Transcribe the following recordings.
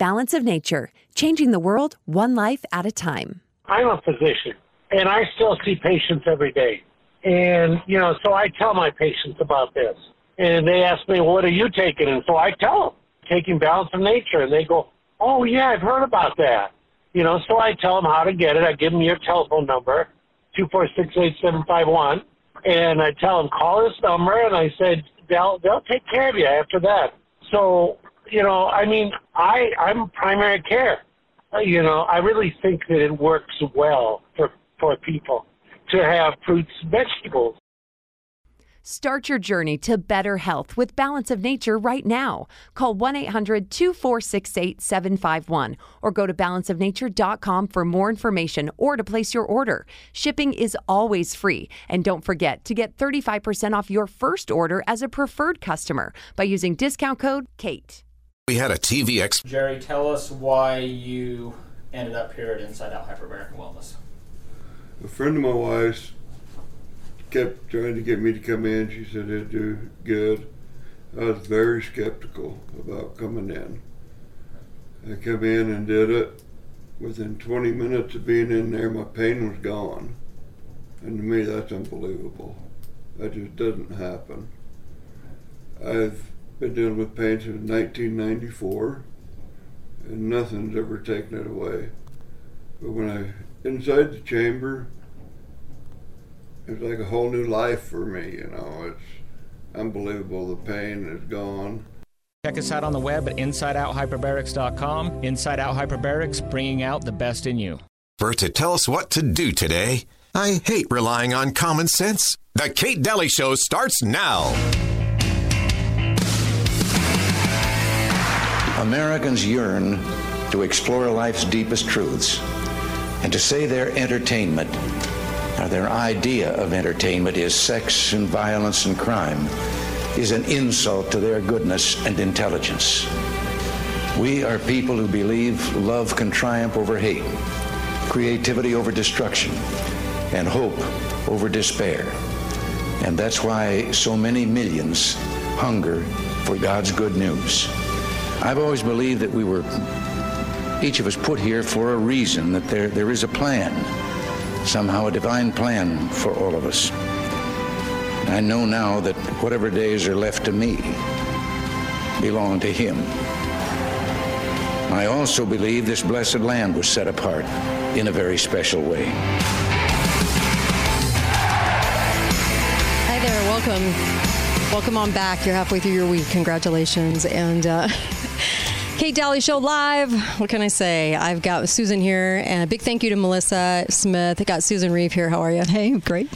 Balance of Nature, changing the world one life at a time. I'm a physician, and I still see patients every day. And, you know, so I tell my patients about this. And they ask me, what are you taking? And so I tell them, taking Balance of Nature. And they go, oh, yeah, I've heard about that. You know, so I tell them how to get it. I give them your telephone number, 2468751. And I tell them, call this number. And I said, they'll, they'll take care of you after that. So, you know, I mean, I, I'm primary care. Uh, you know, I really think that it works well for, for people to have fruits, vegetables. Start your journey to better health with Balance of Nature right now. Call 1 800 246 8751 or go to balanceofnature.com for more information or to place your order. Shipping is always free. And don't forget to get 35% off your first order as a preferred customer by using discount code KATE. We had a TV TVX. Jerry, tell us why you ended up here at Inside Out Hyperbaric Wellness. A friend of my wife's kept trying to get me to come in. She said it'd do good. I was very skeptical about coming in. I come in and did it. Within 20 minutes of being in there, my pain was gone. And to me, that's unbelievable. That just doesn't happen. I've been dealing with pain since 1994, and nothing's ever taken it away. But when I inside the chamber, it's like a whole new life for me. You know, it's unbelievable. The pain is gone. Check us out on the web at InsideOutHyperbarics.com. Inside Out Hyperbarics, bringing out the best in you. For to tell us what to do today, I hate relying on common sense. The Kate Daly Show starts now. Americans yearn to explore life's deepest truths and to say their entertainment or their idea of entertainment is sex and violence and crime is an insult to their goodness and intelligence. We are people who believe love can triumph over hate, creativity over destruction, and hope over despair. And that's why so many millions hunger for God's good news. I've always believed that we were, each of us put here for a reason, that there, there is a plan, somehow a divine plan for all of us. I know now that whatever days are left to me belong to Him. I also believe this blessed land was set apart in a very special way. Hi there, welcome. Welcome on back. You're halfway through your week. Congratulations. And uh, Kate Daly Show live. What can I say? I've got Susan here, and a big thank you to Melissa Smith. I got Susan Reeve here. How are you? Hey, great.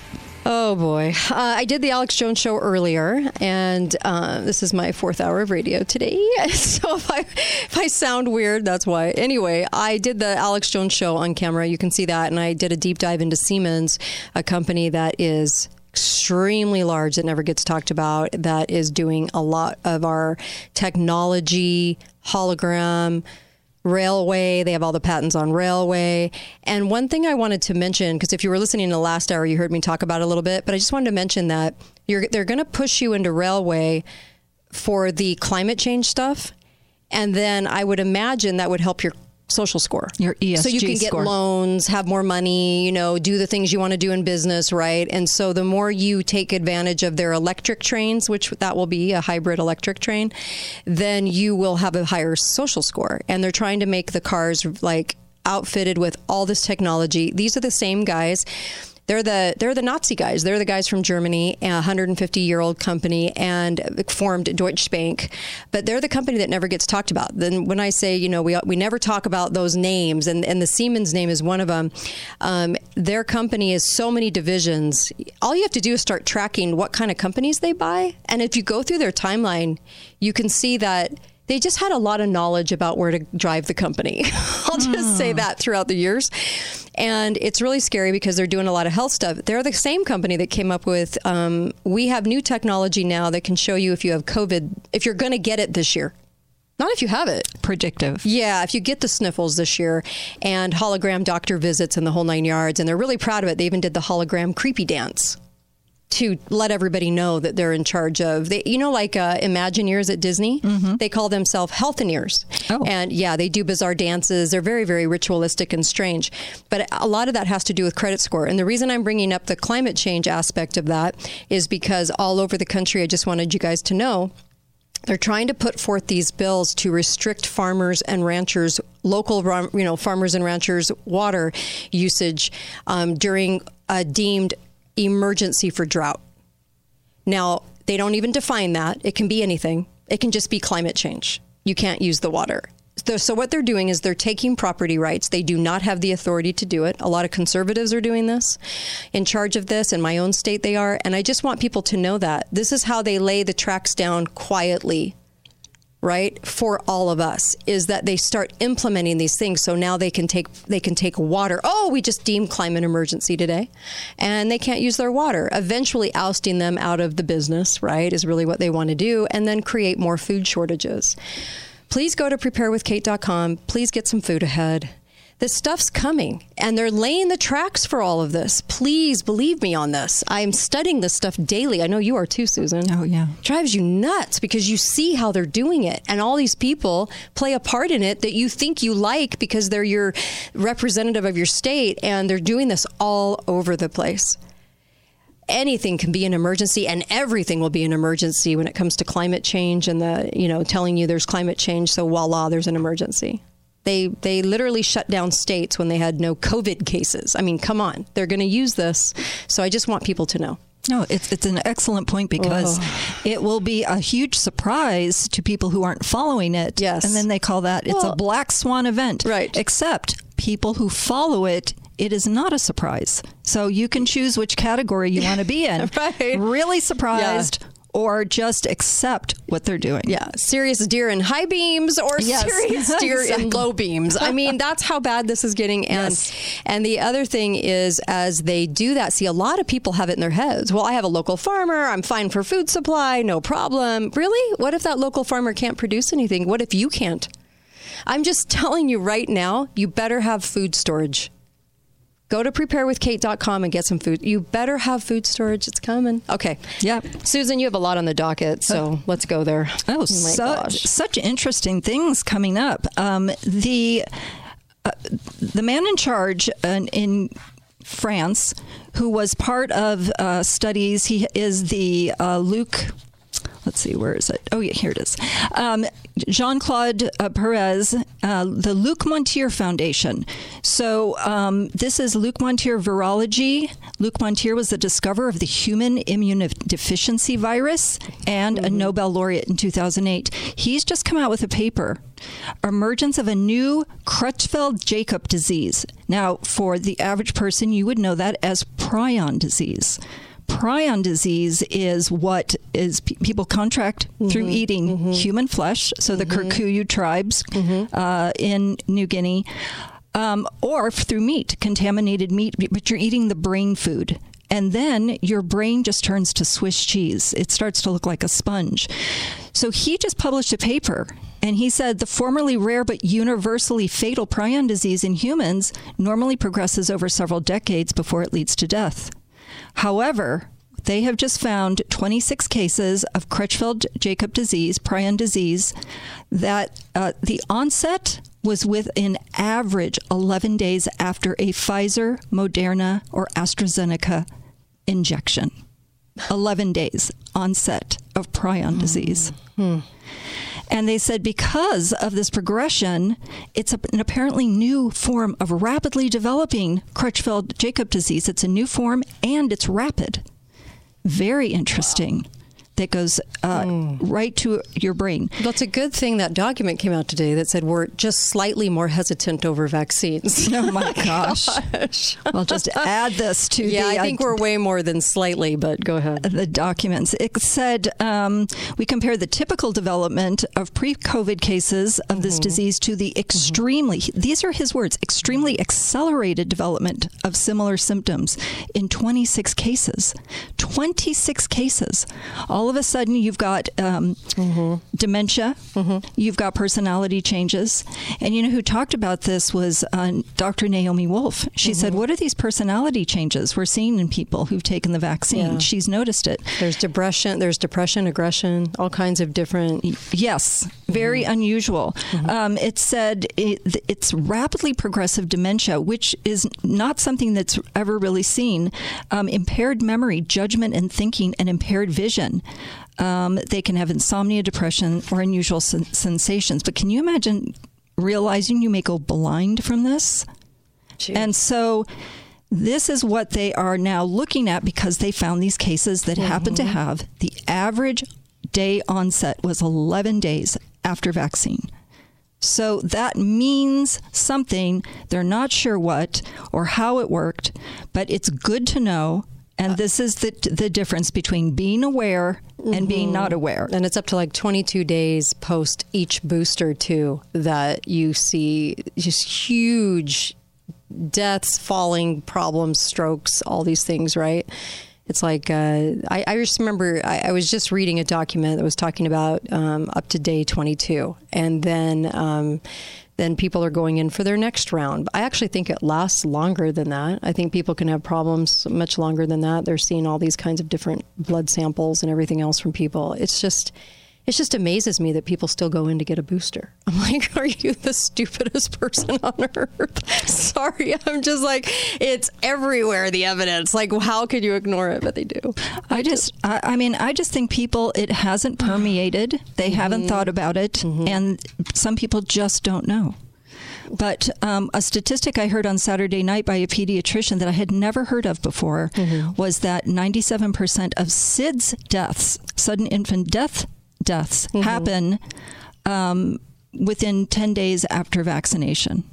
Oh boy. Uh, I did the Alex Jones show earlier, and uh, this is my fourth hour of radio today. So if I, if I sound weird, that's why. Anyway, I did the Alex Jones show on camera. You can see that. And I did a deep dive into Siemens, a company that is extremely large that never gets talked about, that is doing a lot of our technology, hologram, railway. They have all the patents on railway. And one thing I wanted to mention, because if you were listening in the last hour, you heard me talk about it a little bit, but I just wanted to mention that they're going to push you into railway for the climate change stuff. And then I would imagine that would help your social score. Your ESG So you can get score. loans, have more money, you know, do the things you want to do in business, right? And so the more you take advantage of their electric trains, which that will be a hybrid electric train, then you will have a higher social score. And they're trying to make the cars like outfitted with all this technology. These are the same guys they're the they're the Nazi guys. They're the guys from Germany, a 150 year old company, and formed Deutsche Bank. But they're the company that never gets talked about. Then when I say you know we we never talk about those names, and and the Siemens name is one of them. Um, their company is so many divisions. All you have to do is start tracking what kind of companies they buy, and if you go through their timeline, you can see that they just had a lot of knowledge about where to drive the company. I'll just say that throughout the years. And it's really scary because they're doing a lot of health stuff. They're the same company that came up with, um, we have new technology now that can show you if you have COVID, if you're going to get it this year. Not if you have it. Predictive. Yeah, if you get the sniffles this year and hologram doctor visits and the whole nine yards. And they're really proud of it. They even did the hologram creepy dance to let everybody know that they're in charge of. They, you know, like uh, Imagineers at Disney, they call themselves Healthineers, Oh. and yeah, they do bizarre dances. They're very, very ritualistic and strange. But a lot of that has to do with credit score. And the reason I'm bringing up the climate change aspect of that is because all over the country, I just wanted you guys to know they're trying to put forth these bills to restrict farmers and ranchers, local you know farmers and ranchers' water usage um, during a deemed emergency for drought. Now they don't even define that; it can be anything. It can just be climate change. You can't use the water. So, what they're doing is they're taking property rights. They do not have the authority to do it. A lot of conservatives are doing this, in charge of this. In my own state, they are. And I just want people to know that this is how they lay the tracks down quietly right for all of us is that they start implementing these things. So now they can take they can take water. Oh we just deemed climate emergency today. And they can't use their water. Eventually ousting them out of the business right is really what they want to do and then create more food shortages. Please go to preparewithkate.com please get some food ahead this stuff's coming and they're laying the tracks for all of this. Please believe me on this. I'm studying this stuff daily. I know you are too, Susan. Oh, yeah. Drives you nuts because you see how they're doing it. And all these people play a part in it that you think you like because they're your representative of your state and they're doing this all over the place anything can be an emergency and everything will be an emergency when it comes to climate change and the you know telling you there's climate change so voila there's an emergency they they literally shut down states when they had no covid cases i mean come on they're going to use this so i just want people to know No, it's it's an excellent point because it will be a huge surprise to people who aren't following it. Yes. And then they call that it's Well- a black swan event. Right. Except people who follow it, it is not a surprise. So you can choose which category you want to be in. Right. Really surprised or just accept what they're doing. yeah. Serious deer in high beams or Yes. serious deer Exactly. in low beams? I mean that's how bad this is getting. And Yes. and the other thing is as they do that see a lot of people have it in their heads. Well i have a local farmer. I'm fine for food supply. No problem. Really? What if that local farmer can't produce anything? What if you can't? I'm just telling you right now you better have food storage Go to preparewithkate.com and get some food. You better have food storage. It's coming. Okay. Yeah. Susan, you have a lot on the docket, so let's go there. Oh, my such, such interesting things coming up. Um, the uh, the man in charge in, in France, who was part of uh, studies, he is the uh, Luc. Let's see, where is it? Oh, yeah, here it is. Um, Jean Claude uh, Perez, uh, the Luc Montagnier Foundation. So, um, this is Luc Montagnier Virology. Luc Montagnier was the discoverer of the human immunodeficiency virus and a Nobel laureate in 2008. He's just come out with a paper emergence of a new Creutzfeldt Jacob disease. Now, for the average person, you would know that as prion disease. Prion disease is what is pe- people contract through eating human flesh. So the Kikuyu tribes uh, in New Guinea, um, or through meat, contaminated meat, but you're eating the brain food. And then your brain just turns to Swiss cheese. It starts to look like a sponge. So he just published a paper and he said the formerly rare but universally fatal prion disease in humans normally progresses over several decades before it leads to death. However, they have just found 26 cases of Creutzfeldt-Jacob disease, prion disease, that uh, the onset was within average 11 days after a Pfizer, Moderna, or AstraZeneca injection. 11 days onset of prion disease. And they said because of this progression, it's an apparently new form of rapidly developing Creutzfeldt Jacob disease. It's a new form and it's rapid. Very interesting. That goes uh, right to your brain. Well, it's a good thing that document came out today that said we're just slightly more hesitant over vaccines. Oh my gosh. Well, just add this to yeah, the. I think uh, we're way more than slightly, but go ahead. the documents. It said um, we compare the typical development of pre-COVID cases of this disease to the extremely. These are his words: extremely accelerated development of similar symptoms in 26 cases. 26 cases, all all of a sudden you've got um, dementia, you've got personality changes. And you know who talked about this was uh, Dr. Naomi Wolf. She said, What are these personality changes we're seeing in people who've taken the vaccine? Yeah. She's noticed it. There's depression, there's depression, aggression, all kinds of different. Yes, very unusual. Um, it said it, it's rapidly progressive dementia, which is not something that's ever really seen. Um, impaired memory, judgment, and thinking, and impaired vision. Um, they can have insomnia, depression, or unusual sen- sensations. But can you imagine realizing you may go blind from this? And so this is what they are now looking at because they found these cases that happen to have the average day onset was 11 days after vaccine. So that means something. They're not sure what or how it worked, but it's good to know. And this is the the difference between being aware and being not aware. And it's up to like 22 days post each booster, too, that you see just huge deaths, falling problems, strokes, all these things, right? It's like, uh, I, I just remember I, I was just reading a document that was talking about um, up to day 22. And then. Um, then people are going in for their next round. I actually think it lasts longer than that. I think people can have problems much longer than that. They're seeing all these kinds of different blood samples and everything else from people. It's just it just amazes me that people still go in to get a booster. I'm like, are you the stupidest person on earth? Sorry, I'm just like, it's everywhere, the evidence. Like, how could you ignore it? But they do. I just, I, I mean, I just think people, it hasn't permeated. They haven't mm-hmm. thought about it. Mm-hmm. And some people just don't know. But um, a statistic I heard on Saturday night by a pediatrician that I had never heard of before mm-hmm. was that 97% of SIDS deaths, sudden infant death deaths, happen um, within 10 days after vaccination.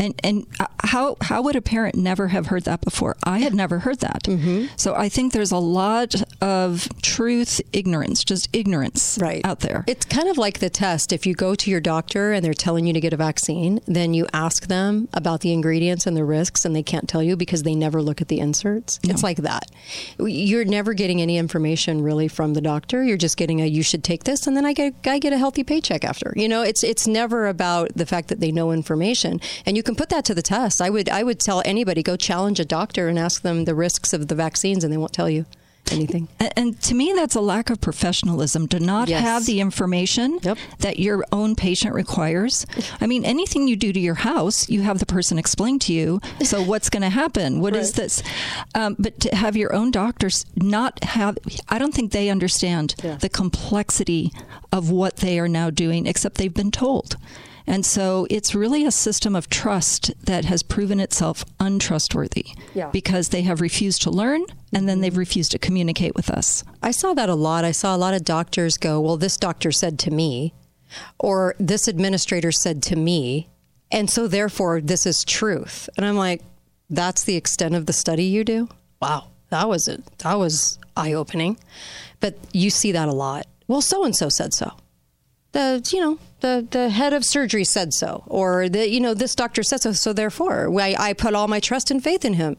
And and uh, how how would a parent never have heard that before? I had never heard that. So I think there's a lot of truth ignorance, just ignorance Right. out there. It's kind of like the test. If you go to your doctor and they're telling you to get a vaccine, then you ask them about the ingredients and the risks, and they can't tell you because they never look at the inserts. It's like that. You're never getting any information really from the doctor. You're just getting a you should take this, and then I get I get a healthy paycheck after. You know, it's it's never about the fact that they know information, and you can put that to the test. I would I would tell anybody go challenge a doctor and ask them the risks of the vaccines, and they won't tell you anything. And, and to me, that's a lack of professionalism to not Yes. have the information Yep. that your own patient requires. I mean, anything you do to your house, you have the person explain to you. So, what's going to happen? What is this? Um, but to have your own doctors not have, I don't think they understand the complexity of what they are now doing, except they've been told. And so it's really a system of trust that has proven itself untrustworthy Yeah. because they have refused to learn and then mm-hmm. they've refused to communicate with us. I saw that a lot. I saw a lot of doctors go, Well, this doctor said to me, or this administrator said to me, and so therefore this is truth. And I'm like, That's the extent of the study you do? Wow. That was it. That was eye opening. But you see that a lot. Well, so and so said so. The you know the the head of surgery said so, or the you know this doctor said so. So therefore, I, I put all my trust and faith in him.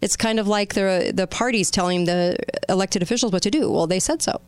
It's kind of like the the parties telling the elected officials what to do. Well, they said so.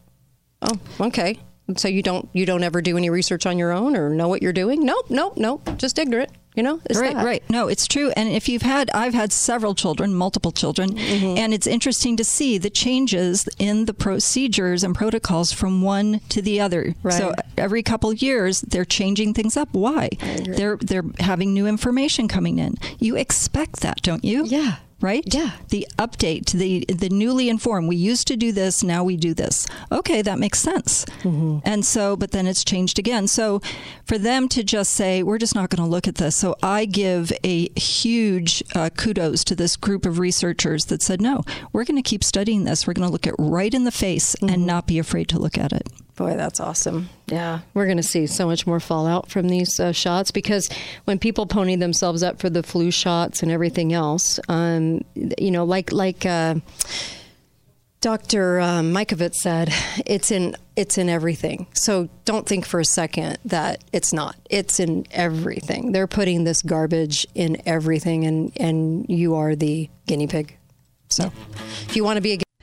Oh, okay. So you don't you don't ever do any research on your own or know what you're doing? Nope, nope, nope. Just ignorant. You know, It's right, that. right. No, it's true. And if you've had, I've had several children, multiple children, Mm-hmm. and it's interesting to see the changes in the procedures and protocols from one to the other. Right. So every couple years, they're changing things up. Why? They're they're having new information coming in. You expect that, don't you? Yeah. Right? Yeah. The update to the the newly informed. We used to do this, now we do this. Okay, that makes sense. Mm-hmm. And so, but then it's changed again. So, for them to just say, we're just not going to look at this. So, I give a huge uh, kudos to this group of researchers that said, no, we're going to keep studying this. We're going to look it right in the face Mm-hmm. and not be afraid to look at it. Boy, that's awesome. Yeah, we're going to see so much more fallout from these uh, shots because when people pony themselves up for the flu shots and everything else, um, you know, like like uh, Dr. Um, Mikovits said, it's in it's in everything. So don't think for a second that it's not. It's in everything. They're putting this garbage in everything, and and you are the guinea pig. So if you want to be a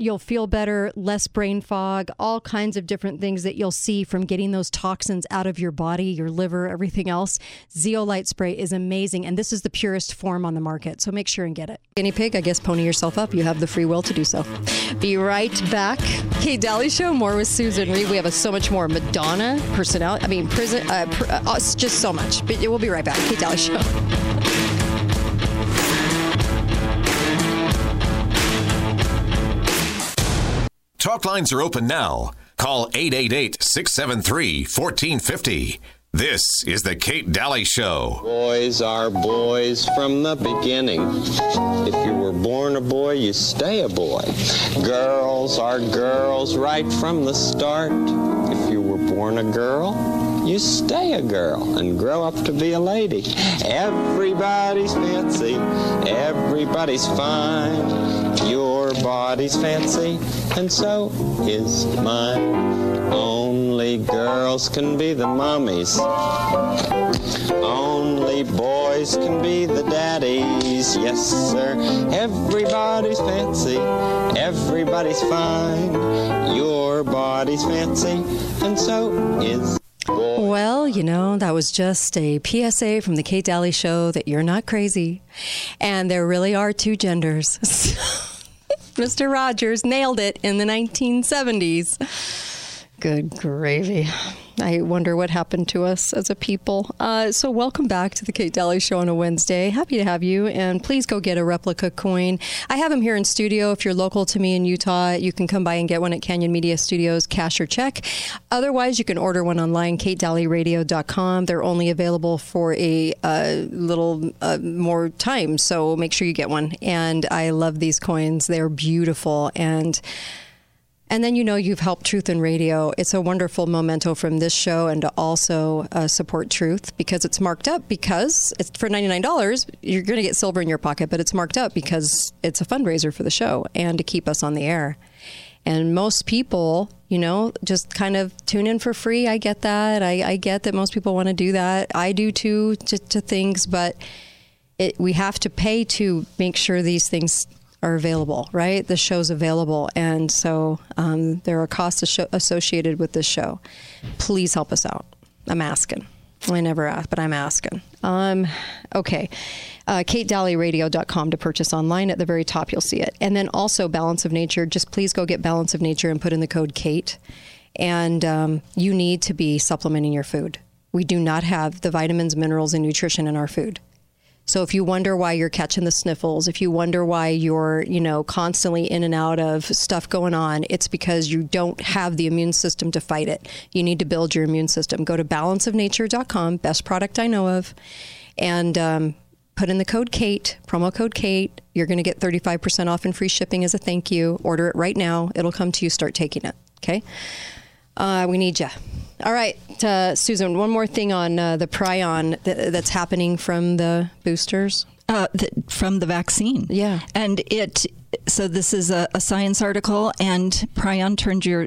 You'll feel better, less brain fog, all kinds of different things that you'll see from getting those toxins out of your body, your liver, everything else. Zeolite spray is amazing, and this is the purest form on the market, so make sure and get it. Guinea pig, I guess pony yourself up. You have the free will to do so. Be right back. Kate Daly Show, more with Susan Reed. We have a, so much more Madonna, personnel, I mean, prison, uh, pr- uh, just so much. But we'll be right back. Kate Daly Show. Talk lines are open now. Call 888 673 1450. This is the Kate Daly Show. Boys are boys from the beginning. If you were born a boy, you stay a boy. Girls are girls right from the start. If you were born a girl, you stay a girl and grow up to be a lady. Everybody's fancy, everybody's fine. Your body's fancy, and so is mine. Only girls can be the mummies. Only boys can be the daddies. Yes, sir. Everybody's fancy. Everybody's fine. Your body's fancy, and so is well, you know, that was just a PSA from the Kate Daly Show that you're not crazy. And there really are two genders. Mr. Rogers nailed it in the 1970s. Good gravy. I wonder what happened to us as a people. Uh, so, welcome back to the Kate Daly Show on a Wednesday. Happy to have you, and please go get a replica coin. I have them here in studio. If you're local to me in Utah, you can come by and get one at Canyon Media Studios, cash or check. Otherwise, you can order one online, katedalyradio.com. They're only available for a uh, little uh, more time, so make sure you get one. And I love these coins, they're beautiful. And and then you know you've helped Truth in Radio. It's a wonderful memento from this show and to also uh, support Truth because it's marked up because it's for $99. You're going to get silver in your pocket, but it's marked up because it's a fundraiser for the show and to keep us on the air. And most people, you know, just kind of tune in for free. I get that. I, I get that most people want to do that. I do too to, to things, but it, we have to pay to make sure these things are available, right? The show's available. And so um, there are costs associated with this show. Please help us out. I'm asking. I never ask, but I'm asking. Um, okay. Uh, KateDalyRadio.com to purchase online. At the very top, you'll see it. And then also Balance of Nature. Just please go get Balance of Nature and put in the code KATE. And um, you need to be supplementing your food. We do not have the vitamins, minerals, and nutrition in our food. So if you wonder why you're catching the sniffles, if you wonder why you're, you know, constantly in and out of stuff going on, it's because you don't have the immune system to fight it. You need to build your immune system. Go to balanceofnature.com, best product I know of, and um, put in the code Kate, promo code Kate. You're going to get 35% off and free shipping as a thank you. Order it right now. It'll come to you. Start taking it. Okay. Uh, we need you. All right, uh, Susan. One more thing on uh, the prion th- that's happening from the boosters. Uh, th- from the vaccine. Yeah. And it, so this is a, a science article, and prion turned your,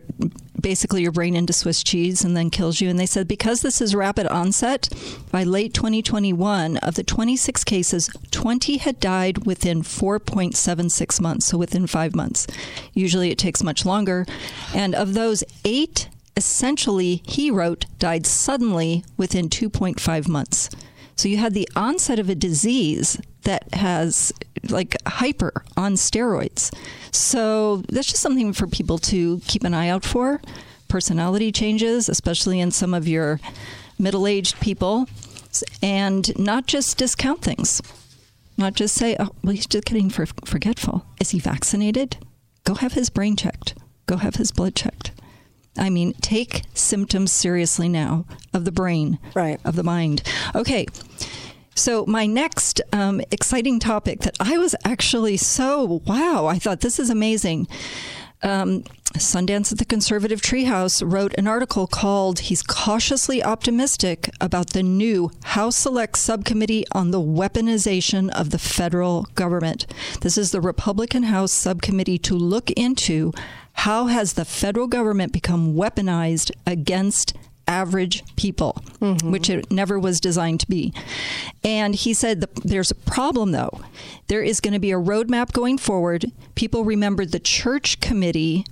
basically your brain into Swiss cheese and then kills you. And they said because this is rapid onset, by late 2021, of the 26 cases, 20 had died within 4.76 months, so within five months. Usually it takes much longer. And of those, eight essentially, he wrote, died suddenly within 2.5 months. So you had the onset of a disease that has like hyper on steroids. So that's just something for people to keep an eye out for. Personality changes, especially in some of your middle aged people, and not just discount things. Not just say, oh, well, he's just getting forgetful. Is he vaccinated? Go have his brain checked. Go have his blood checked. I mean, take symptoms seriously now of the brain, right. of the mind. Okay. So, my next um, exciting topic that I was actually so wow, I thought this is amazing. Um, Sundance at the Conservative Treehouse wrote an article called He's Cautiously Optimistic About the New House Select Subcommittee on the Weaponization of the Federal Government. This is the Republican House Subcommittee to look into how has the federal government become weaponized against average people, mm-hmm. which it never was designed to be. And he said the, there's a problem, though. There is going to be a roadmap going forward. People remember the church committee.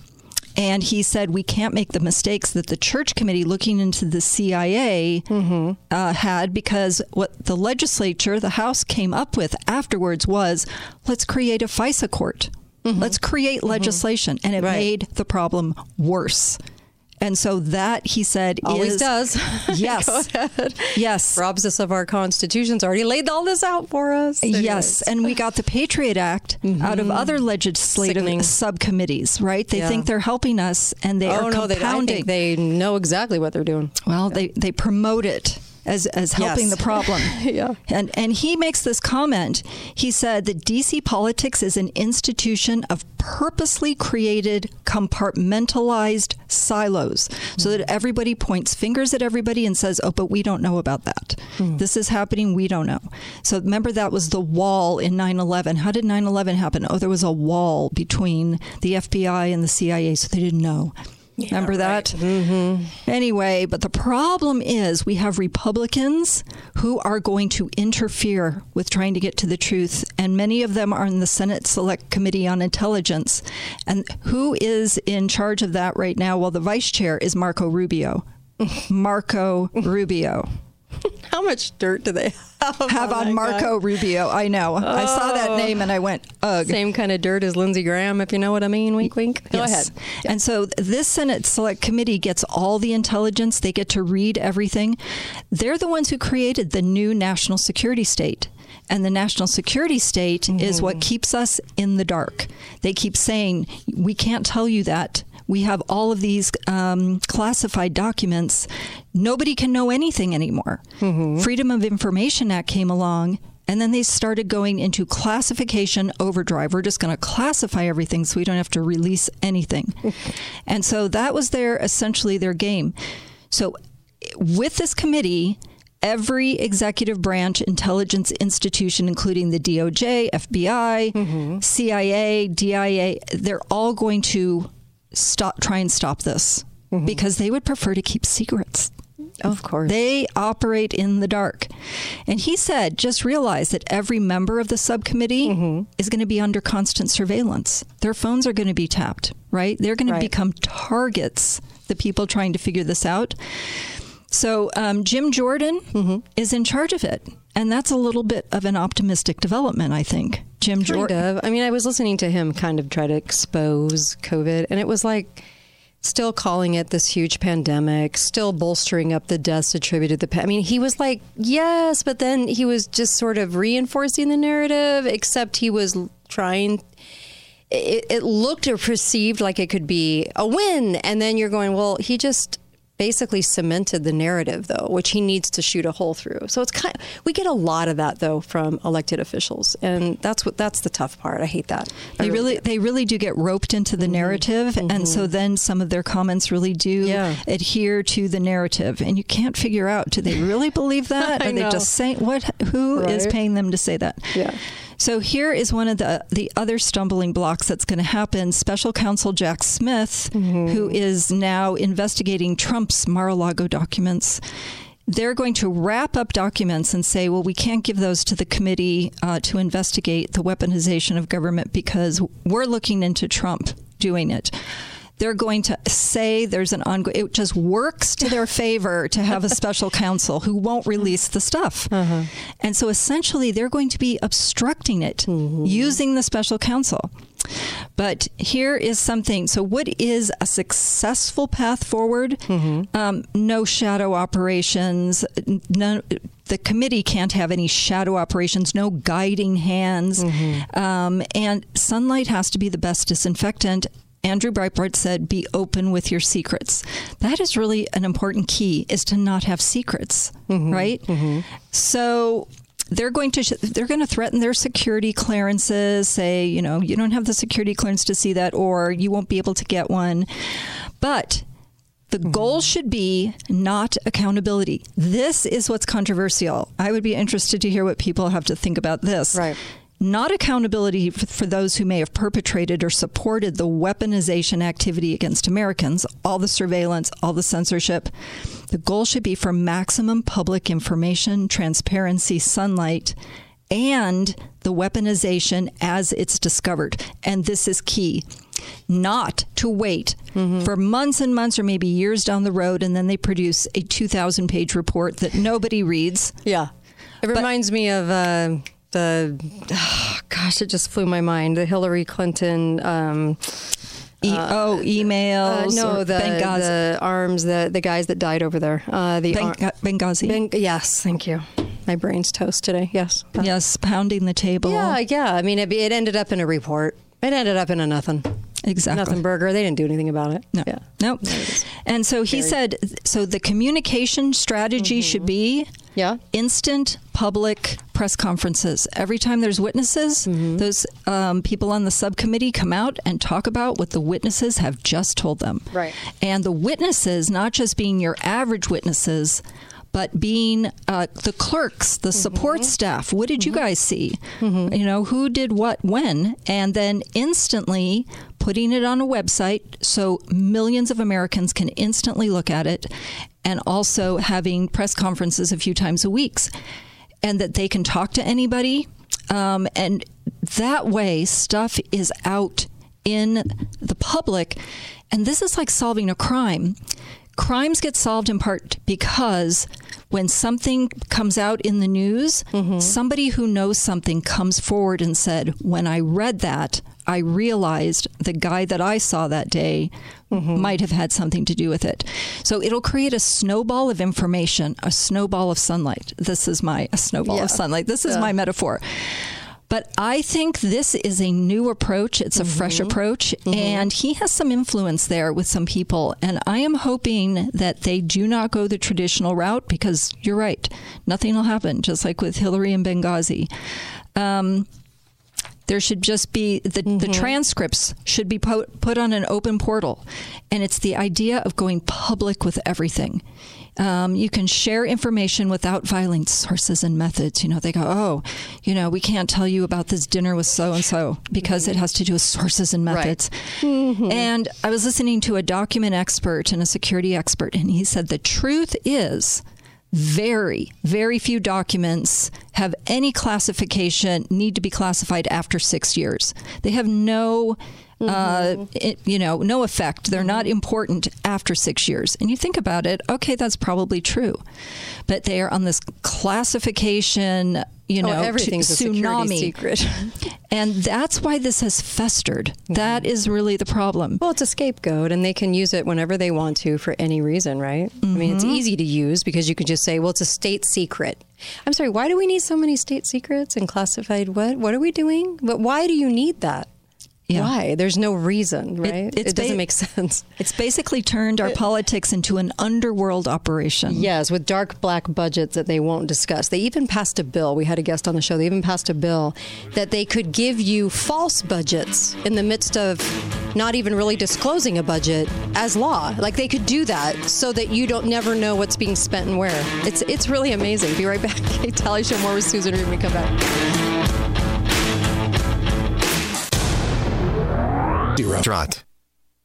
And he said, we can't make the mistakes that the church committee looking into the CIA mm-hmm. uh, had because what the legislature, the House, came up with afterwards was let's create a FISA court. Mm-hmm. Let's create legislation. And it right. made the problem worse. And so that he said always is, does. Yes, yes, robs us of our constitution's already laid all this out for us. Anyways. Yes, and we got the Patriot Act mm-hmm. out of other legislative Sickening. subcommittees. Right? They yeah. think they're helping us, and they oh, are no, compounding. They, they know exactly what they're doing. Well, yeah. they they promote it as, as helping yes. the problem. yeah. And and he makes this comment. He said that DC politics is an institution of purposely created compartmentalized silos mm-hmm. so that everybody points fingers at everybody and says, "Oh, but we don't know about that. Mm-hmm. This is happening, we don't know." So remember that was the wall in 9/11. How did 9/11 happen? Oh, there was a wall between the FBI and the CIA, so they didn't know. Yeah, Remember that? Right. Mm-hmm. Anyway, but the problem is we have Republicans who are going to interfere with trying to get to the truth, and many of them are in the Senate Select Committee on Intelligence. And who is in charge of that right now? Well, the vice chair is Marco Rubio. Marco Rubio. How much dirt do they have, have on, on Marco guy? Rubio? I know. Oh. I saw that name and I went, ugh. Same kind of dirt as Lindsey Graham, if you know what I mean. Wink, wink. Go yes. ahead. And so this Senate Select Committee gets all the intelligence. They get to read everything. They're the ones who created the new national security state. And the national security state mm-hmm. is what keeps us in the dark. They keep saying, we can't tell you that we have all of these um, classified documents. Nobody can know anything anymore. Mm-hmm. Freedom of Information Act came along. And then they started going into classification overdrive. We're just going to classify everything so we don't have to release anything. and so that was their essentially their game. So with this committee, every executive branch intelligence institution, including the DOJ, FBI, mm-hmm. CIA, DIA, they're all going to stop try and stop this mm-hmm. because they would prefer to keep secrets. Of course. They operate in the dark. And he said, just realize that every member of the subcommittee mm-hmm. is going to be under constant surveillance. Their phones are going to be tapped, right? They're going to become targets, the people trying to figure this out. So um, Jim Jordan mm-hmm. is in charge of it. And that's a little bit of an optimistic development, I think. Jim Jordan. I mean, I was listening to him kind of try to expose COVID, and it was like still calling it this huge pandemic, still bolstering up the deaths attributed to the. I mean, he was like, yes, but then he was just sort of reinforcing the narrative, except he was trying. It, it looked or perceived like it could be a win, and then you're going, well, he just basically cemented the narrative, though, which he needs to shoot a hole through. So it's kind. Of, we get a lot of that though from elected officials, and that's what that's the tough part. I hate that. They really, they really do get roped into the mm-hmm. narrative, and so mm-hmm. then some of their comments really do Yeah. adhere to the narrative, and you can't figure out do they really believe that? or they just saying what? Who is Right. paying them to say that? Yeah. So here is one of the the other stumbling blocks that's going to happen. Special Counsel Jack Smith, who is now investigating Trump's Mar-a-Lago documents. They're going to wrap up documents and say, well, we can't give those to the committee uh, to investigate the weaponization of government because we're looking into Trump doing it. They're going to say there's an ongoing. It just works to their favor to have a special counsel who won't mm-hmm. release the stuff, mm-hmm. and so essentially they're going to be obstructing it mm-hmm. using the special counsel. But here is something. So, what is a successful path forward? Um, no shadow operations. No, the committee can't have any shadow operations. No guiding hands. Um, and sunlight has to be the best disinfectant. Andrew Breitbart said, "Be open with your secrets." That is really an important key: is to not have secrets, mm-hmm. right? Mm-hmm. So they're going to they're going to threaten their security clearances say you know you don't have the security clearance to see that or you won't be able to get one. But the mm-hmm. goal should be not accountability. This is what's controversial. I would be interested to hear what people have to think about this. Right. Not accountability for, for those who may have perpetrated or supported the weaponization activity against Americans, all the surveillance, all the censorship. The goal should be for maximum public information, transparency, sunlight, and the weaponization as it's discovered. And this is key. Not to wait for months and months or maybe years down the road and then they produce a 2,000 page report that nobody reads. Yeah. It reminds me of uh, the, gosh, it just flew my mind. The Hillary Clinton. Um, E- oh, uh, emails. no, or the, Benghazi. the arms, the the guys that died over there. Uh, the Beng- ar- Benghazi. Ben- yes, thank you. My brain's toast today. Yes. Uh, yes, pounding the table. Yeah, yeah. I mean, it, it ended up in a report. It ended up in a nothing. Exactly. Nothing burger. They didn't do anything about it. No. Yeah. Nope. And so he said, so the communication strategy should be Mm-hmm. Yeah. instant public press conferences. Every time there's witnesses, Mm-hmm. those um, people on the subcommittee come out and talk about what the witnesses have just told them. Right. And the witnesses, not just being your average witnesses, but being uh, the clerks, the support staff. What did you guys see? You know, who did what when? And then instantly putting it on a website so millions of Americans can instantly look at it, and also having press conferences a few times a week, and that they can talk to anybody. Um, and that way, stuff is out in the public. And this is like solving a crime. Crimes get solved in part because when something comes out in the news, mm-hmm. somebody who knows something comes forward and said, When I read that, I realized the guy that I saw that day mm-hmm. might have had something to do with it. So it'll create a snowball of information, a snowball of sunlight. This is my a snowball Yeah. of sunlight. This is Yeah. my metaphor. But I think this is a new approach. It's a fresh mm-hmm. approach. Mm-hmm. And he has some influence there with some people. And I am hoping that they do not go the traditional route because you're right. Nothing will happen, just like with Hillary and Benghazi. Um, there should just be the, the mm-hmm. transcripts should be po- put on an open portal and it's the idea of going public with everything um, you can share information without violating sources and methods you know they go oh you know we can't tell you about this dinner with so and so because it has to do with sources and methods and i was listening to a document expert and a security expert and he said the truth is very, very few documents have any classification, need to be classified after six years. They have no. Uh, it, you know, no effect. They're not important after six years. And you think about it, okay, that's probably true. But they are on this classification, you Oh, know, everything's t- a security tsunami. secret. and that's why this has festered. That is really the problem. Well, it's a scapegoat, and they can use it whenever they want to for any reason, right? I mean, it's easy to use because you can just say, "Well, it's a state secret." I'm sorry. Why do we need so many state secrets and classified? What? What are we doing? But why do you need that? Yeah. Why? There's no reason, right? It, it's doesn't ba- make sense. It's basically turned our politics into an underworld operation. Yes, with dark black budgets that they won't discuss. They even passed a bill. We had a guest on the show. They even passed a bill that they could give you false budgets in the midst of not even really disclosing a budget as law. Like they could do that so that you don't never know what's being spent and where. It's it's really amazing. Be right back. Daly Show more with Susan Reed when we come back. Trot.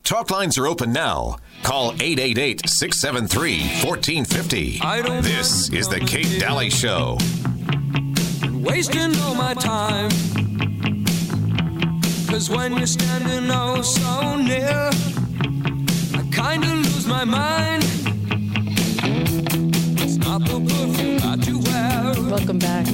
Talk lines are open now. Call 888 673 1450. This is The Kate Daly Show. wasting all my time. Cause when you're standing oh so near, I kinda lose my mind. It's not the perfume that you wear. Welcome back.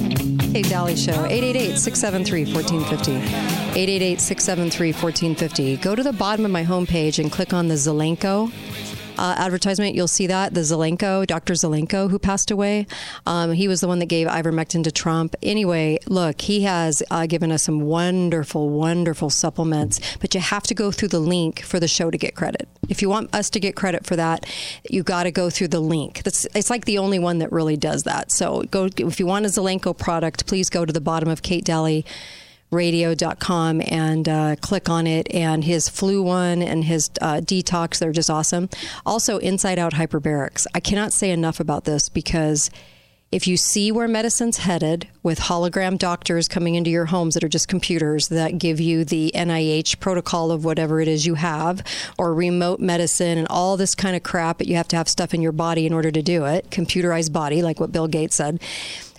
Kate Daly Show, 888 673 1450. 888 673 1450. Go to the bottom of my homepage and click on the Zelenko uh, advertisement. You'll see that. The Zelenko, Dr. Zelenko, who passed away. Um, he was the one that gave ivermectin to Trump. Anyway, look, he has uh, given us some wonderful, wonderful supplements, but you have to go through the link for the show to get credit. If you want us to get credit for that, you got to go through the link. That's it's like the only one that really does that. So go if you want a Zelenko product, please go to the bottom of Kate Daly radio.com and uh, click on it. And his flu one and his uh, detox they're just awesome. Also inside out hyperbarics. I cannot say enough about this because if you see where medicine's headed with hologram doctors coming into your homes that are just computers that give you the NIH protocol of whatever it is you have, or remote medicine and all this kind of crap, but you have to have stuff in your body in order to do it, computerized body, like what Bill Gates said,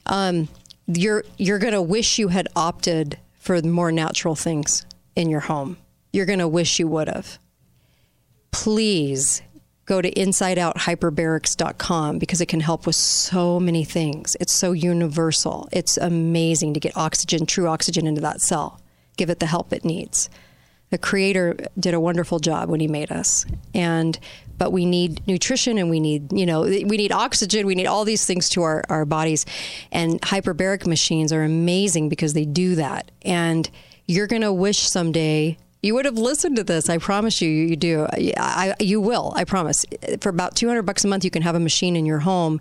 um, you're, you're going to wish you had opted for more natural things in your home. You're going to wish you would have. Please go to insideouthyperbarics.com because it can help with so many things. It's so universal. It's amazing to get oxygen, true oxygen into that cell. Give it the help it needs. The creator did a wonderful job when he made us. And but we need nutrition and we need, you know, we need oxygen, we need all these things to our, our bodies. And hyperbaric machines are amazing because they do that. And you're going to wish someday you would have listened to this. I promise you, you do. I, you will. I promise. For about 200 bucks a month, you can have a machine in your home,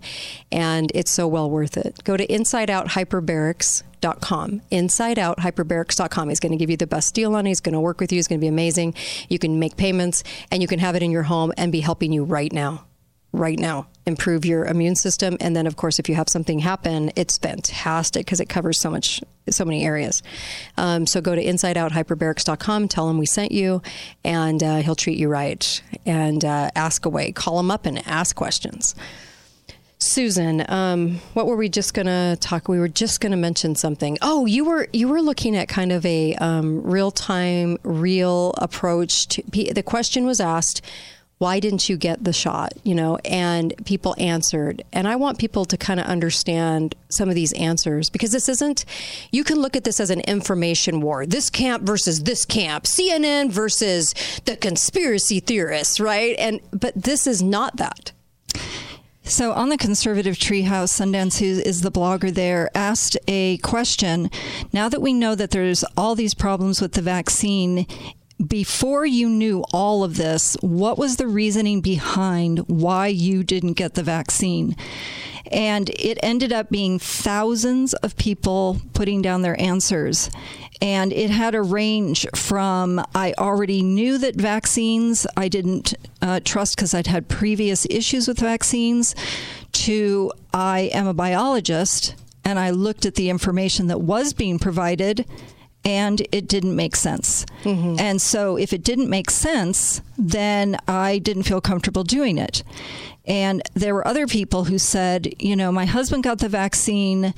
and it's so well worth it. Go to InsideOutHyperbarics.com. InsideOutHyperbarics.com. He's going to give you the best deal on it. He's going to work with you. It's going to be amazing. You can make payments, and you can have it in your home and be helping you right now right now. Improve your immune system, and then, of course, if you have something happen, it's fantastic because it covers so much, so many areas. Um, so go to InsideOutHyperbarics.com, tell him we sent you, and uh, he'll treat you right. And uh, ask away. Call him up and ask questions. Susan, um, what were we just gonna talk? We were just gonna mention something. Oh, you were you were looking at kind of a um, real time, real approach. To, the question was asked why didn't you get the shot you know? And people answered. And i want people to kind of understand some of these answers because this isn't you can look at this as an information war. This camp versus this camp. Cnn versus the conspiracy theorists right? And but this is not that. So, on the Conservative Treehouse, Sundance, who is the blogger there, asked a question. Now that we know that there's all these problems with the vaccine, before you knew all of this, what was the reasoning behind why you didn't get the vaccine? And it ended up being thousands of people putting down their answers. And it had a range from I already knew that vaccines I didn't uh, trust because I'd had previous issues with vaccines, to I am a biologist and I looked at the information that was being provided and it didn't make sense. Mm-hmm. And so if it didn't make sense, then I didn't feel comfortable doing it. And there were other people who said, you know, my husband got the vaccine.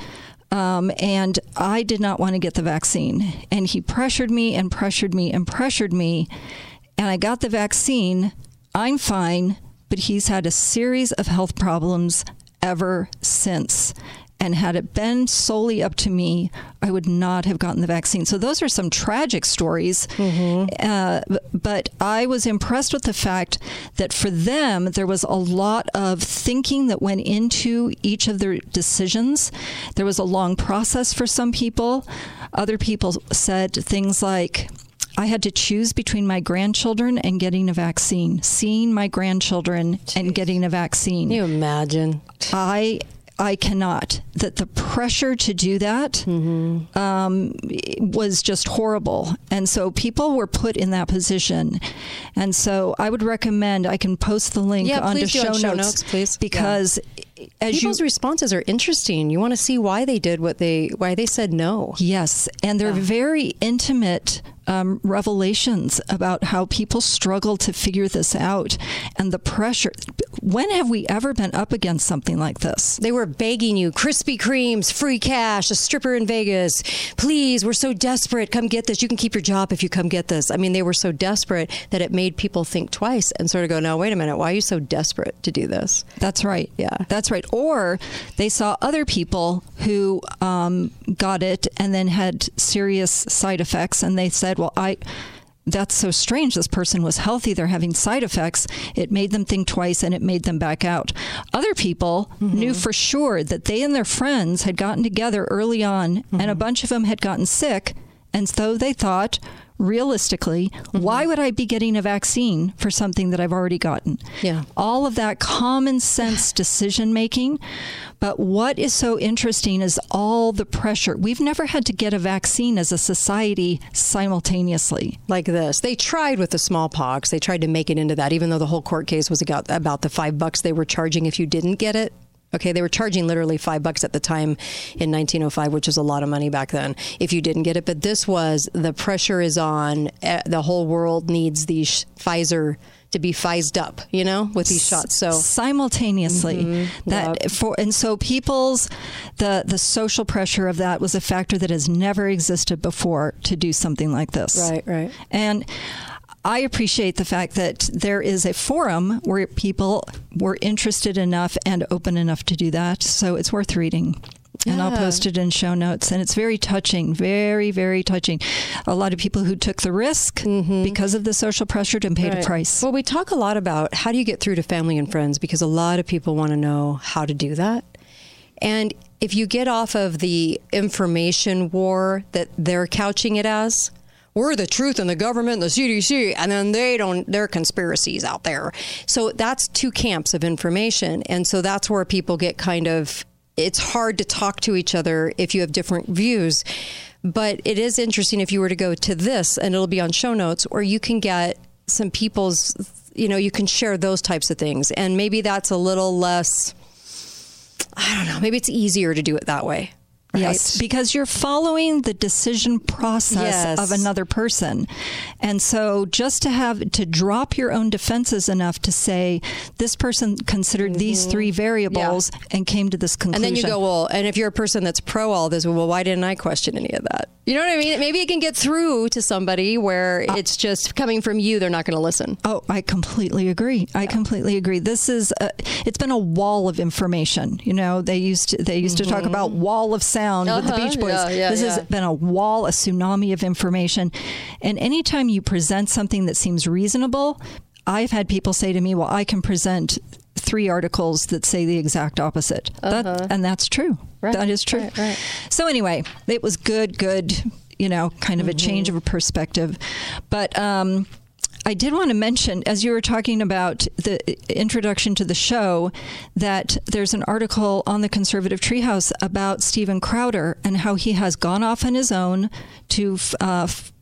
Um, and I did not want to get the vaccine. And he pressured me and pressured me and pressured me. And I got the vaccine. I'm fine, but he's had a series of health problems ever since. And had it been solely up to me, I would not have gotten the vaccine. So those are some tragic stories. Mm-hmm. Uh, but I was impressed with the fact that for them, there was a lot of thinking that went into each of their decisions. There was a long process for some people. Other people said things like, I had to choose between my grandchildren and getting a vaccine, seeing my grandchildren and getting a vaccine. Can you imagine? I I cannot. That the pressure to do that Mm-hmm. um, was just horrible, and so people were put in that position. And so I would recommend. I can post the link Yeah, onto show, on the show notes, notes, please. because as People's you responses are interesting. You want to see why they did what they why they said no. Yes, and they're very intimate um, revelations about how people struggle to figure this out and the pressure. When have we ever been up against something like this? They were begging you, Krispy Kremes, free cash, a stripper in Vegas. Please, we're so desperate. Come get this. You can keep your job if you come get this. I mean, they were so desperate that it made people think twice and sort of go, no, wait a minute. Why are you so desperate to do this? That's right. Yeah. That's right. Or they saw other people who um, got it and then had serious side effects, and they said, well, I. That's so strange. This person was healthy. They're having side effects. It made them think twice and it made them back out. Other people mm-hmm. knew for sure that they and their friends had gotten together early on and a mm-hmm. bunch of them had gotten sick. And so they thought, realistically, mm-hmm. why would I be getting a vaccine for something that I've already gotten? Yeah. All of that common sense decision making. But what is so interesting is all the pressure. We've never had to get a vaccine as a society simultaneously. Like this. They tried with the smallpox. They tried to make it into that, even though the whole court case was about, the five bucks they were charging if you didn't get it. Okay, they were charging literally five bucks at the time in 1905, which was a lot of money back then if you didn't get it. But this was the pressure is on. eh, The whole world needs these Pfizer to be phased up, you know, with these shots. So simultaneously mm-hmm. that for and so people's the the social pressure of that was a factor that has never existed before to do something like this Right, right. and I appreciate the fact that there is a forum where people were interested enough and open enough to do that. So it's worth reading. And I'll post it in show notes. And it's very touching, very, very touching. A lot of people who took the risk mm-hmm. because of the social pressure and paid Right. a price. Well, we talk a lot about how do you get through to family and friends because a lot of people want to know how to do that. And if you get off of the information war that they're couching it as, we're the truth and the government, and the CDC, and then they don't, they're conspiracies out there. So that's two camps of information. And so that's where people get kind of, it's hard to talk to each other if you have different views. But it is interesting if you were to go to this, and it'll be on show notes, or you can get some people's, you know, you can share those types of things. And maybe that's a little less, I don't know, maybe it's easier to do it that way. Right? Yes, because you're following the decision process Yes. of another person. And so just to have to drop your own defenses enough to say this person considered these three variables and came to this Mm-hmm. And then you go, well, and if you're a person that's pro all this, well, why didn't I question any of that? You know what I mean? Maybe it can get through to somebody where it's just coming from you, they're not going to listen. Oh, I completely agree. I completely agree. This is a, it's been a wall of information. You know, they used to, they used to talk about wall of sound with the Uh-huh. Beach Boys. Yeah, yeah, this yeah. has been a wall, a tsunami of information. And anytime you present something that seems reasonable, I've had people say to me, "Well, I can present three articles that say the exact opposite." That, and that's true. that is true. Uh-huh. right, right. So anyway, it was good, good, you know, kind of a change of a perspective. But um, I did want to mention, as you were talking about the introduction to the show, that there's an article on the Conservative Treehouse about Steven Crowder and how he has gone off on his own to. Uh, f-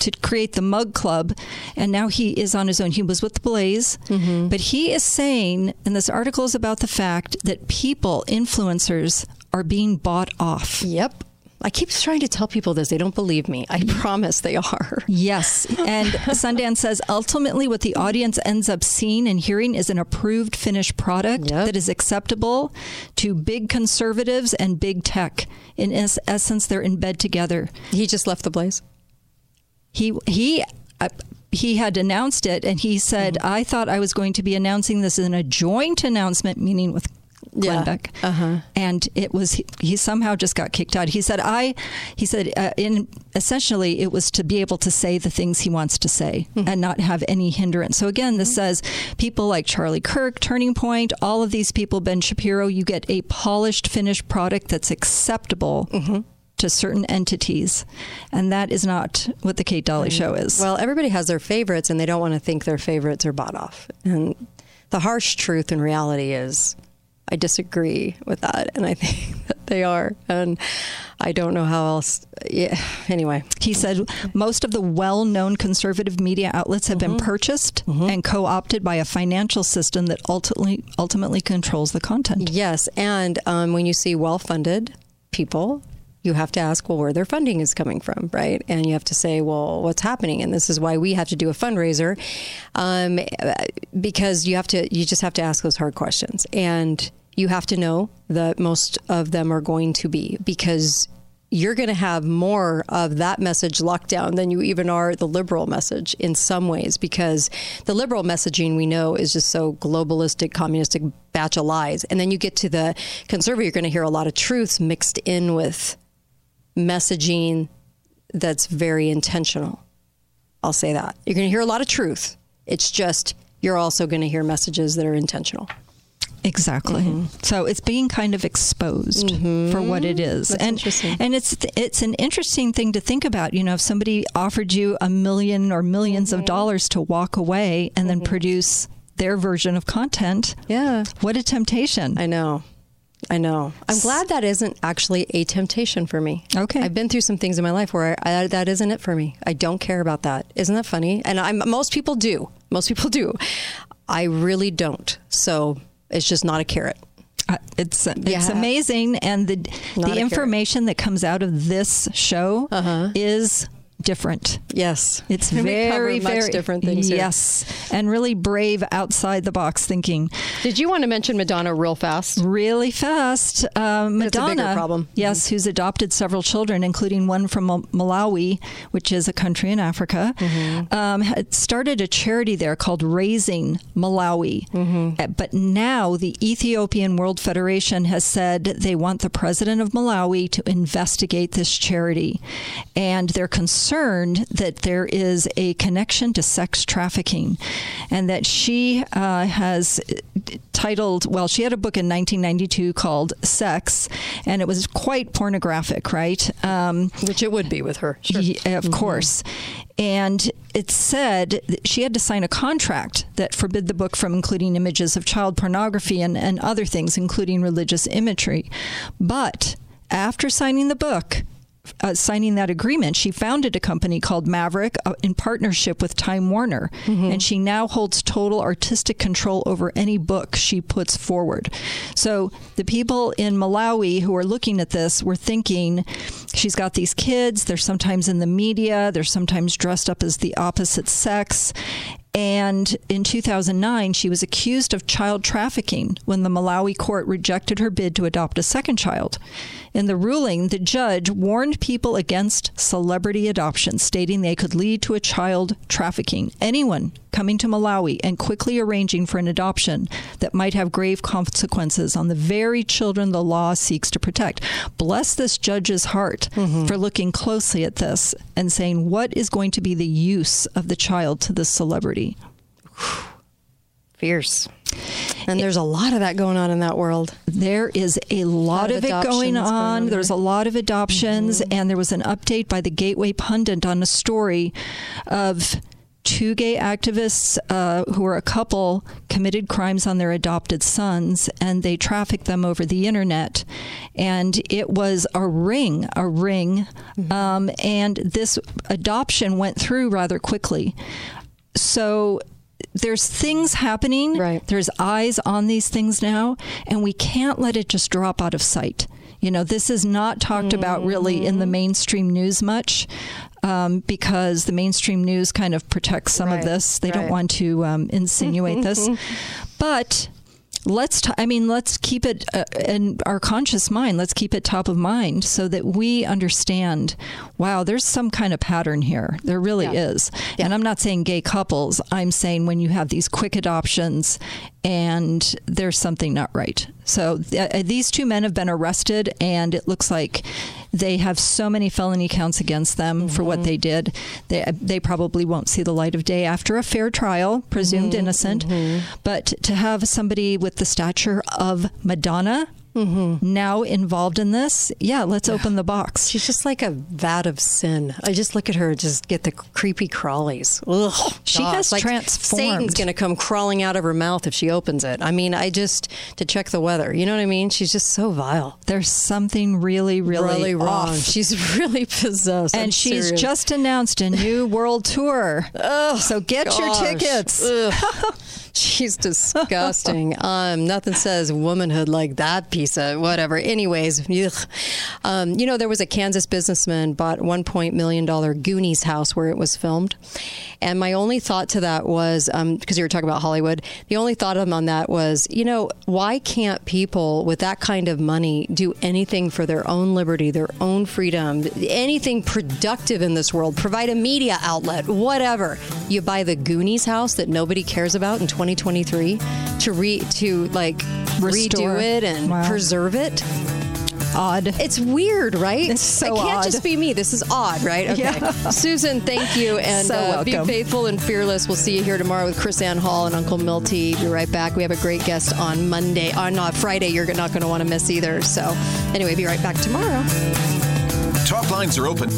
to create the Mug Club, and now he is on his own. He was with the Blaze, mm-hmm. but he is saying, and this article is about the fact that people, influencers, are being bought off. Yep. I keep trying to tell people this. They don't believe me. I promise they are. Yes. And Sundance says ultimately what the audience ends up seeing and hearing is an approved finished product Yep. that is acceptable to big conservatives and big tech. In es- essence, they're in bed together. He just left the blaze. He, he, uh, he had announced it and he said, Mm-hmm. I thought I was going to be announcing this in a joint announcement, meaning with Glenn Yeah. Beck. Uh-huh. And it was, he, he somehow just got kicked out. He said, I, he said, uh, in essentially, it was to be able to say the things he wants to say Hmm. and not have any hindrance. So again, this says people like Charlie Kirk, Turning Point, all of these people, Ben Shapiro, you get a polished, finished product that's acceptable. Mm-hmm. To certain entities, and that is not what the Kate Daly Show is. Well, everybody has their favorites, and they don't want to think their favorites are bought off. And the harsh truth and reality is, I disagree with that, and I think that they are. And I don't know how else. Yeah. Anyway, he said most of the well-known conservative media outlets have Mm-hmm. been purchased and co-opted by a financial system that ultimately ultimately controls the content. Yes, and um, when you see well-funded people, you have to ask, well, where their funding is coming from, right? And you have to say, well, what's happening? And this is why we have to do a fundraiser, um, because you have to, you just have to ask those hard questions, and you have to know that most of them are going to be because you're going to have more of that message locked down than you even are the liberal message in some ways because the liberal messaging we know is just so globalistic, communistic batch of lies. And then you get to the conservative, you're going to hear a lot of truths mixed in with messaging that's very intentional. I'll say that. You're going to hear a lot of truth. It's just you're also going to hear messages that are intentional. Exactly. Mm-hmm. So it's being kind of exposed for what it is, That's and interesting. and it's it's an interesting thing to think about. You know, if somebody offered you a million or 1000000s Mm-hmm. of dollars to walk away and then produce their version of content, yeah, what a temptation! I know. I know. I'm glad that isn't actually a temptation for me. Okay. I've been through some things in my life where I, that isn't it for me. I don't care about that. Isn't that funny? And I'm most people do. Most people do. I really don't. So it's just not a carrot. Uh, it's it's Yeah. amazing, and the Not the carrot. information that comes out of this show is different. Yes, It's cover very much very different things here. Yes, and really brave outside the box thinking. Did you want to mention Madonna real fast? Really fast. Um, bigger Madonna, problem. yes, who's adopted several children, including one from Malawi, which is a country in Africa, Mm-hmm. um, had started a charity there called Raising Malawi. Mm-hmm. Uh, But now the Ethiopian World Federation has said they want the president of Malawi to investigate this charity. And they're concerned that there is a connection to sex trafficking and that she uh, has titled, well, she had a book in 1992 called Sex, and it was quite pornographic, right? Um, Which it would be with her. Sure. Ye- of course. And it said that she had to sign a contract that forbid the book from including images of child pornography and, and other things, including religious imagery. But after signing the book, uh, signing that agreement, she founded a company called Maverick uh, in partnership with Time Warner, and she now holds total artistic control over any book she puts forward. So the people in Malawi who are looking at this were thinking, she's got these kids. They're sometimes in the media. They're sometimes dressed up as the opposite sex. And in 2009, she was accused of child trafficking when the Malawi court rejected her bid to adopt a second child. In the ruling, the judge warned people against celebrity adoption, stating they could lead to a child trafficking. Anyone coming to Malawi and quickly arranging for an adoption that might have grave consequences on the very children the law seeks to protect. Bless this judge's heart for looking closely at this and saying, what is going to be the use of the child to this celebrity? Fierce. And there's a lot of that going on in that world. There is a lot, of of, it going going on. Mm-hmm. There's a lot of adoptions, and there was an update by the Gateway Pundit on a story of two gay activists uh, who were a couple committed crimes on their adopted sons, and they trafficked them over the internet. And it was a ring, a ring, Mm-hmm. um, and this adoption went through rather quickly. So there's things happening. Right. There's eyes on these things now, and we can't let it just drop out of sight. You know, this is not talked about really in the mainstream news much um, because the mainstream news kind of protects some Right, of this. They right. don't want to um, insinuate this. But let's t- i mean let's keep it uh, in our conscious mind let's keep it top of mind so that we understand wow there's some kind of pattern here there really is and i'm not saying gay couples i'm saying when you have these quick adoptions and there's something not right. So th- uh, these two men have been arrested and it looks like they have so many felony counts against them for what mm-hmm. they did. They, uh, they probably won't see the light of day after a fair trial presumed mm-hmm. innocent. Mm-hmm. But to have somebody with the stature of Madonna Mm-hmm. now involved in this. Yeah, let's open the box. She's just like a vat of sin. I just look at her, just get the creepy crawlies. Ugh, She God, has like transformed. Satan's going to come crawling out of her mouth if she opens it. I mean, I just to check the weather. You know what I mean? She's just so vile. There's something really, really, Really wrong. off. She's really possessed. I'm and she's serious. just announced a new world tour. oh, so get your gosh. tickets. She's disgusting. um, nothing says womanhood like that piece of whatever. Anyways. Um, you know there was a Kansas businessman bought million dollar Goonies house where it was filmed, and my only thought to that was because you were talking about Hollywood. The only thought on that was, you know, why can't people with that kind of money do anything for their own liberty, their own freedom, anything productive in this world? Provide a media outlet, whatever. You buy the Goonies house that nobody cares about in 2023 to re to like Restore. redo it and Wow. preserve it. Odd. It's weird, right? It's so It can't odd. just be me. This is odd, right? Okay. Yeah. Susan, thank you. And So uh, be welcome. faithful and fearless. We'll see you here tomorrow with Chris Ann Hall and Uncle Milty. Be right back. We have a great guest on Monday. On uh, Friday, you're not going to want to miss either. So, anyway, be right back tomorrow. Talk lines are open.